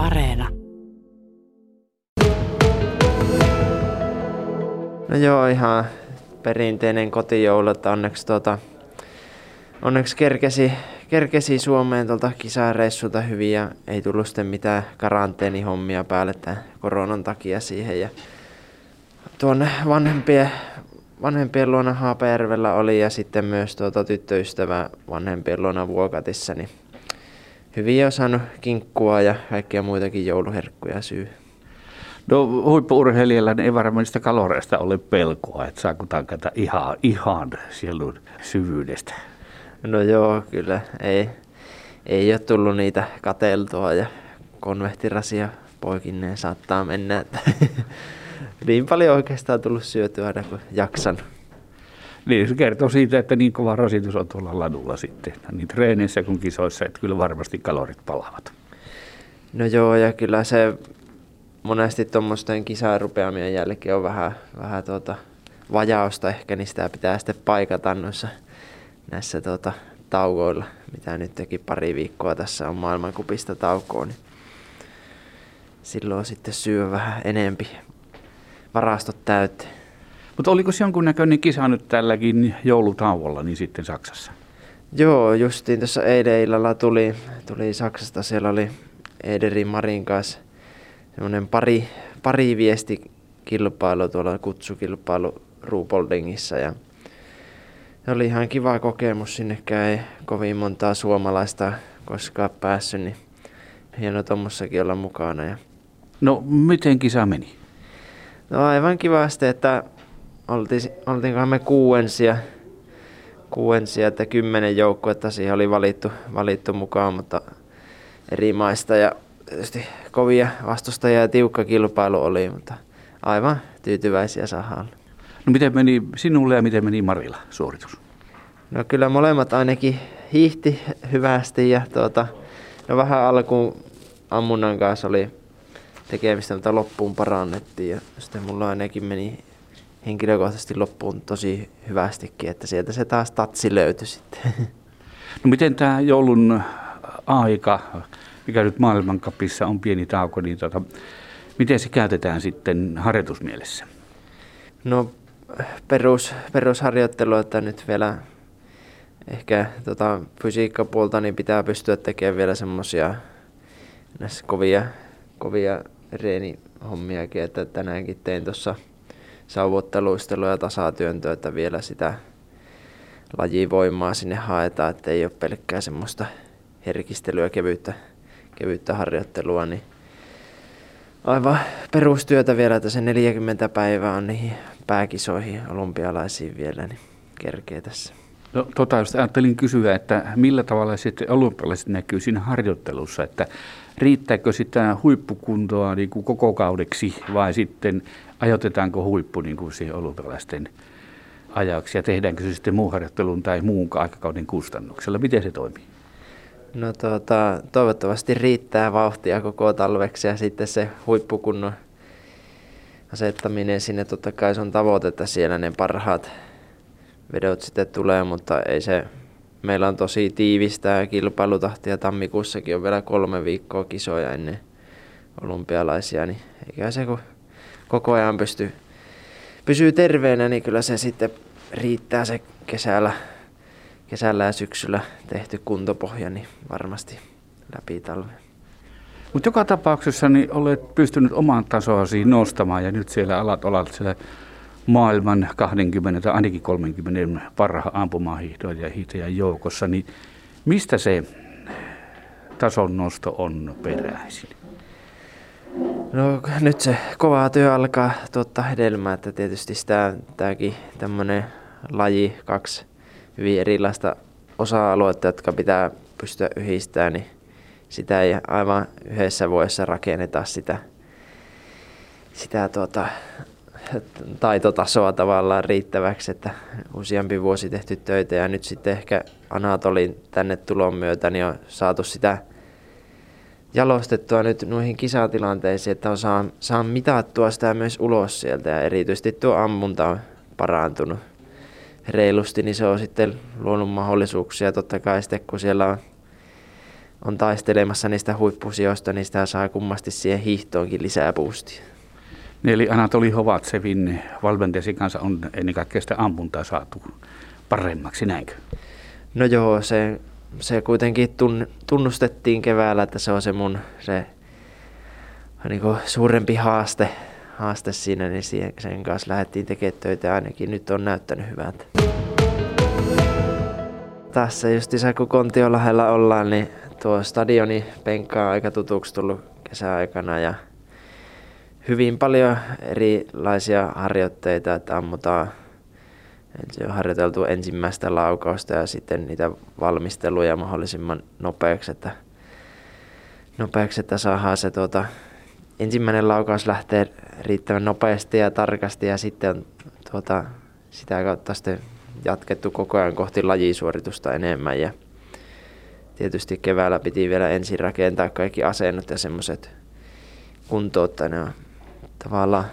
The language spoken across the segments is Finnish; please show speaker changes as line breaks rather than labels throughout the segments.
Areena.
No joo, ihan perinteinen kotijoulu, että onneksi, tuota, onneksi kerkesi, kerkesi Suomeen tuolta kisareissulta hyvin ja ei tullut sitten mitään karanteenihommia päälle tämän koronan takia siihen. Ja tuonne vanhempien, vanhempien luona Haapajärvellä oli ja sitten myös tuota tyttöystävä vanhempien luona Vuokatissa, niin hyvin on saanut kinkkua ja kaikkia muitakin jouluherkkuja syy.
No huippuurheilijalla ei varmaan niistä kaloreista ole pelkoa, että saako tankata ihan, ihan sielun syvyydestä.
No joo, kyllä. Ei, ei ole tullut niitä kateltua ja konvehtirasia poikinneen saattaa mennä. Että niin paljon oikeastaan tullut syötyä aina kuin jaksan.
Niin, se kertoo siitä, että niin kova rasitus on tuolla ladulla sitten, niin treeneissä kuin kisoissa, että kyllä varmasti kalorit palavat.
No joo, ja kyllä se monesti tuommoisten kisarupeamien jälkeen on vähän, vähän tuota vajausta ehkä, niin sitä pitää sitten paikata noissa näissä tuota, taukoilla, mitä nyt teki pari viikkoa tässä on maailmankupista taukoa, niin silloin sitten syö vähän enempi varastot täyteen.
Mutta oliko se jonkunnäköinen kisa nyt tälläkin joulutauolla niin sitten Saksassa?
Joo, justiin tuossa eilen illalla tuli, tuli Saksasta, siellä oli Ederin Marin kanssa semmoinen pari, pari viesti kilpailu tuolla kutsukilpailu Ruupoldingissa ja se oli ihan kiva kokemus, sinnekään ei kovin montaa suomalaista koskaan päässyt, niin hieno tuommoissakin olla mukana. Ja...
No, miten kisa meni?
No aivan kivasti, että oltiin, oltiinkohan me kuuensia, kuuensia, että kymmenen joukkuetta siihen oli valittu, valittu mukaan, mutta eri maista ja tietysti kovia vastustajia ja tiukka kilpailu oli, mutta aivan tyytyväisiä saadaan.
No miten meni sinulle ja miten meni Marilla suoritus?
No kyllä molemmat ainakin hiihti hyvästi ja tuota, no vähän alkuun ammunnan kanssa oli tekemistä, mutta loppuun parannettiin ja sitten mulla ainakin meni henkilökohtaisesti loppuun tosi hyvästikin, että sieltä se taas tatsi löytyi sitten.
No miten tämä joulun aika, mikä nyt maailmankapissa on pieni tauko, niin tota, miten se käytetään sitten harjoitusmielessä?
No perus, perusharjoittelu, että nyt vielä ehkä tota, fysiikkapuolta niin pitää pystyä tekemään vielä semmoisia kovia, kovia reenihommiakin, että tänäänkin tein tuossa sauvotteluistelua ja tasatyöntöä, että vielä sitä lajivoimaa sinne haetaan, että ei ole pelkkää semmoista herkistelyä, kevyyttä, kevyyttä harjoittelua, niin aivan perustyötä vielä, että se 40 päivää on niihin pääkisoihin olympialaisiin vielä, niin kerkee tässä.
No, tota, ajattelin kysyä, että millä tavalla sitten olympialaiset näkyy siinä harjoittelussa, että riittääkö sitä huippukuntoa niin kuin koko kaudeksi vai sitten ajoitetaanko huippu niin kuin siihen olympialaisten ajaksi ja tehdäänkö se sitten muun harjoittelun tai muun aikakauden kustannuksella? Miten se toimii?
No tuota, toivottavasti riittää vauhtia koko talveksi ja sitten se huippukunnon asettaminen sinne totta kai se on tavoite, että siellä ne parhaat vedot sitten tulee, mutta ei se, meillä on tosi tiivistä kilpailutahtia. Tammikuussakin on vielä kolme viikkoa kisoja ennen olympialaisia, niin eikä se kun koko ajan pysty, pysyy terveenä, niin kyllä se sitten riittää se kesällä, kesällä ja syksyllä tehty kuntopohja, niin varmasti läpi talven.
Mutta joka tapauksessa niin olet pystynyt oman tasoasi nostamaan ja nyt siellä alat olet siellä maailman 20 tai ainakin 30 parhaan ampumahiihtoja ja hiihtäjän joukossa, niin mistä se tason nosto on peräisin?
No nyt se kova työ alkaa tuottaa hedelmää, että tietysti sitä, tämäkin tämmöinen laji, kaksi hyvin erilaista osa-aluetta, jotka pitää pystyä yhdistämään, niin sitä ei aivan yhdessä vuodessa rakenneta sitä, sitä tuota, taitotasoa tavallaan riittäväksi, että useampi vuosi tehty töitä ja nyt sitten ehkä Anatolin tänne tulon myötä niin on saatu sitä jalostettua nyt noihin kisatilanteisiin, että on saa, saa mitattua sitä myös ulos sieltä ja erityisesti tuo ammunta on parantunut reilusti, niin se on sitten luonut mahdollisuuksia totta kai sitten kun siellä on on taistelemassa niistä huippusijoista, niin sitä saa kummasti siihen hiihtoonkin lisää boostia.
Eli Anatoli Hovatsevin valmentajasi kanssa on ennen kaikkea sitä ammuntaa saatu paremmaksi, näinkö?
No joo, se, se kuitenkin tunnustettiin keväällä, että se on se mun se niin suurempi haaste, haaste siinä, niin siihen, sen kanssa lähdettiin tekemään töitä ainakin nyt on näyttänyt hyvältä. Tässä just kun Kontion lähellä ollaan, niin tuo stadioni penkka on aika tutuksi tullut kesäaikana ja hyvin paljon erilaisia harjoitteita, että ammutaan Ensin on harjoiteltu ensimmäistä laukausta ja sitten niitä valmisteluja mahdollisimman nopeaksi, että, nopeaksi, että saadaan se tuota, ensimmäinen laukaus lähtee riittävän nopeasti ja tarkasti ja sitten on tuota, sitä kautta sitten jatkettu koko ajan kohti lajisuoritusta enemmän ja tietysti keväällä piti vielä ensin rakentaa kaikki asennot ja semmoiset kuntoon, ne on tavallaan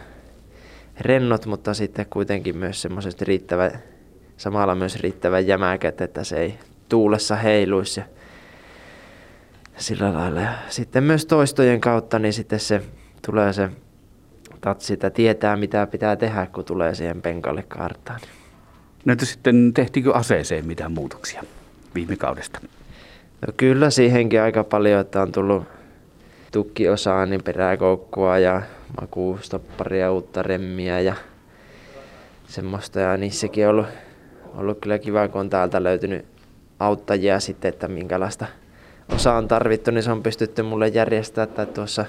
rennot, mutta sitten kuitenkin myös semmoisesti riittävä, samalla myös riittävän jämäkät, että se ei tuulessa heiluisi. Ja sillä lailla. Ja sitten myös toistojen kautta, niin sitten se tulee se tatsi, että tietää mitä pitää tehdä, kun tulee siihen penkalle karttaan.
No sitten tehtiinkö aseeseen mitään muutoksia viime kaudesta?
No kyllä siihenkin aika paljon, että on tullut tukkiosaa, niin peräkoukkua ja makuustopparia, uutta remmiä ja semmoista. Ja niissäkin on ollut, ollut kyllä kiva, kun on täältä löytynyt auttajia sitten, että minkälaista osa on tarvittu, niin se on pystytty mulle järjestämään. Tai tuossa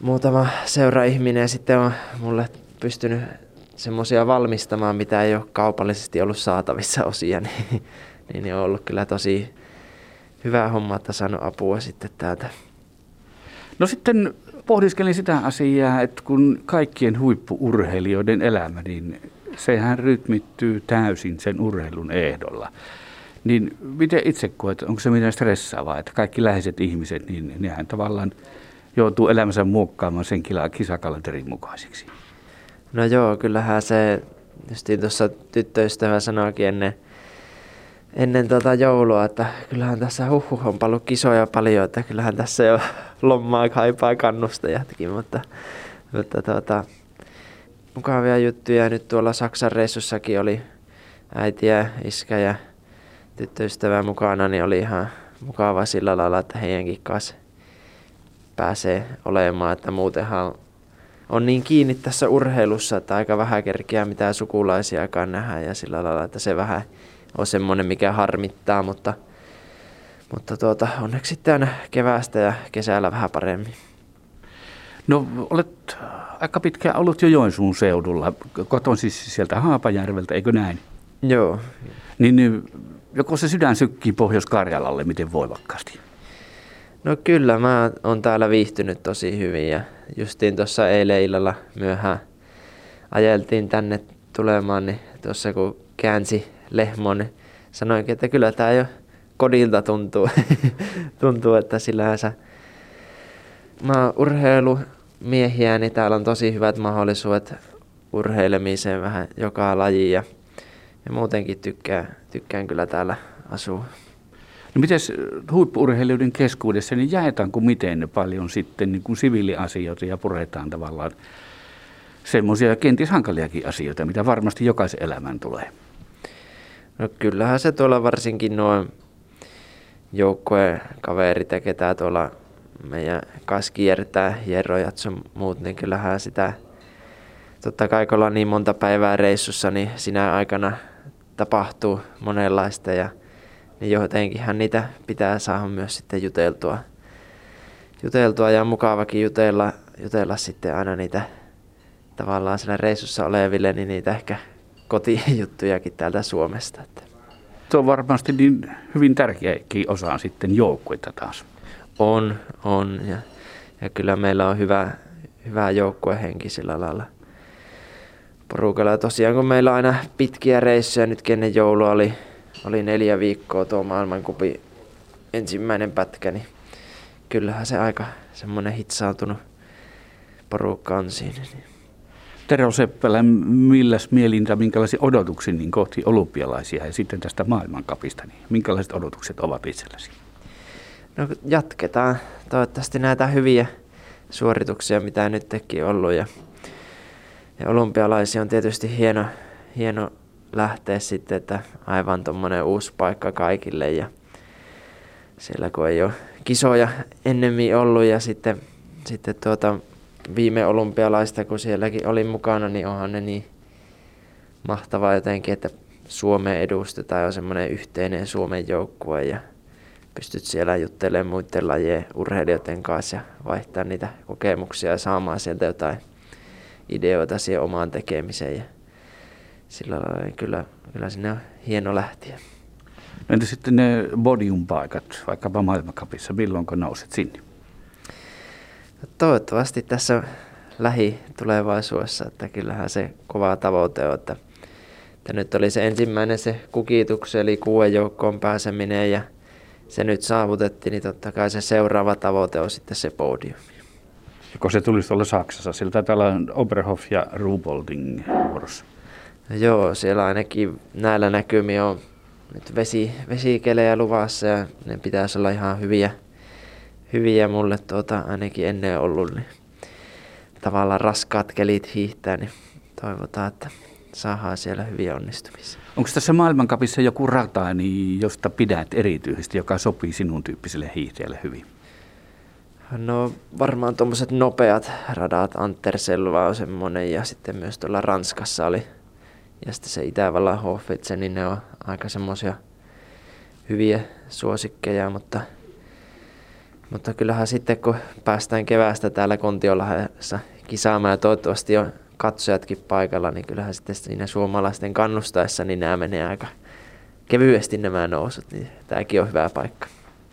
muutama seuraihminen sitten on mulle pystynyt semmoisia valmistamaan, mitä ei ole kaupallisesti ollut saatavissa osia, niin, niin on ollut kyllä tosi hyvä homma, että saanut apua sitten täältä.
No sitten pohdiskelin sitä asiaa, että kun kaikkien huippuurheilijoiden elämä, niin sehän rytmittyy täysin sen urheilun ehdolla. Niin miten itse koet, onko se mitään stressaavaa, että kaikki läheiset ihmiset, niin nehän tavallaan joutuu elämänsä muokkaamaan sen kisakalenterin mukaisiksi?
No joo, kyllähän se, justiin tuossa tyttöystävä sanoikin ennen, ennen tuota joulua, että kyllähän tässä huhhuh on paljon kisoja paljon, että kyllähän tässä jo lommaa kaipaa kannustajatkin, mutta, mutta tuota, mukavia juttuja. Nyt tuolla Saksan reissussakin oli äiti ja iskä ja tyttöystävä mukana, niin oli ihan mukava sillä lailla, että heidänkin kanssa pääsee olemaan, että muutenhan on niin kiinni tässä urheilussa, että aika vähän kerkeää mitään sukulaisiakaan nähdä ja sillä lailla, että se vähän on semmoinen, mikä harmittaa, mutta, mutta tuota, onneksi sitten aina keväästä ja kesällä vähän paremmin.
No olet aika pitkään ollut jo Joensuun seudulla, koton siis sieltä Haapajärveltä, eikö näin?
Joo.
Niin, niin joko se sydän sykkii Pohjois-Karjalalle miten voimakkaasti?
No kyllä, mä oon täällä viihtynyt tosi hyvin ja justiin tuossa eilen illalla myöhään ajeltiin tänne tulemaan, niin tuossa kun käänsi Lehmon, niin sanoinkin, että kyllä tämä jo kodilta tuntuu, tuntuu että sillähän sä mä urheilumiehiä, niin täällä on tosi hyvät mahdollisuudet urheilemiseen vähän joka laji ja, ja muutenkin tykkään, tykkään kyllä täällä asua.
No miten huippuurheilijoiden keskuudessa, niin jaetaanko miten paljon sitten niin kuin siviiliasioita ja puretaan tavallaan semmoisia kenties hankaliakin asioita, mitä varmasti jokaisen elämään tulee?
No kyllähän se tuolla varsinkin nuo joukkojen kaverit ja ketä tuolla meidän kanssa kiertää, Jero ja muut, niin kyllähän sitä totta kai kun ollaan niin monta päivää reissussa, niin sinä aikana tapahtuu monenlaista ja niin jotenkinhan niitä pitää saada myös sitten juteltua, juteltua ja mukavakin jutella, jutella sitten aina niitä tavallaan siellä reissussa oleville, niin niitä ehkä kotijuttujakin täältä Suomesta.
Se on varmasti niin hyvin tärkeäkin osa sitten joukkuetta taas.
On, on. Ja, ja kyllä meillä on hyvä, hyvä joukkuehenki sillä lailla porukalla. Tosiaan kun meillä on aina pitkiä reissuja, nyt ennen joulua oli, oli neljä viikkoa tuo maailmankupi ensimmäinen pätkä, niin kyllähän se aika semmoinen hitsautunut porukka on siinä. Niin.
Tero Seppälä, milläs mielintä, minkälaisia odotuksia niin kohti olympialaisia ja sitten tästä maailmankapista, niin minkälaiset odotukset ovat itselläsi?
No jatketaan toivottavasti näitä hyviä suorituksia, mitä nytkin ollut ja, ja olympialaisia on tietysti hieno, hieno lähteä sitten, että aivan tuommoinen uusi paikka kaikille ja siellä kun ei ole kisoja ennemmin ollut ja sitten, sitten tuota, viime olympialaista, kun sielläkin oli mukana, niin onhan ne niin mahtavaa jotenkin, että Suomeen edustetaan jo semmoinen yhteinen Suomen joukkue ja pystyt siellä juttelemaan muiden lajien urheilijoiden kanssa ja vaihtaa niitä kokemuksia ja saamaan sieltä jotain ideoita siihen omaan tekemiseen. Ja sillä lailla kyllä, kyllä sinne on hieno lähtiä.
Entä sitten ne podium-paikat, vaikkapa maailmankapissa, milloinko nouset sinne?
Toivottavasti tässä lähitulevaisuudessa, että kyllähän se kova tavoite on, että, että nyt oli se ensimmäinen se kukituksen eli kuuden joukkoon pääseminen ja se nyt saavutettiin, niin totta kai se seuraava tavoite on sitten se podium.
Kun se tulisi tuolla Saksassa, sillä täällä on Oberhof ja Rubolding vuorossa.
Joo, siellä ainakin näillä näkymiä on nyt vesi, vesikelejä luvassa ja ne pitäisi olla ihan hyviä, hyviä mulle tuota, ainakin ennen ollut. Niin tavallaan raskaat kelit hiihtää, niin toivotaan, että saadaan siellä hyviä onnistumisia.
Onko tässä maailmankapissa joku rata, niin josta pidät erityisesti, joka sopii sinun tyyppiselle hiihtäjälle hyvin?
No varmaan tuommoiset nopeat radat, Anterselva on semmoinen ja sitten myös tuolla Ranskassa oli ja sitten se Itävallan Hofitse, niin ne on aika semmoisia hyviä suosikkeja, mutta, mutta kyllähän sitten kun päästään keväästä täällä Kontiolahessa kisaamaan ja toivottavasti on katsojatkin paikalla, niin kyllähän sitten siinä suomalaisten kannustaessa niin nämä menee aika kevyesti nämä nousut, niin tämäkin on hyvä paikka.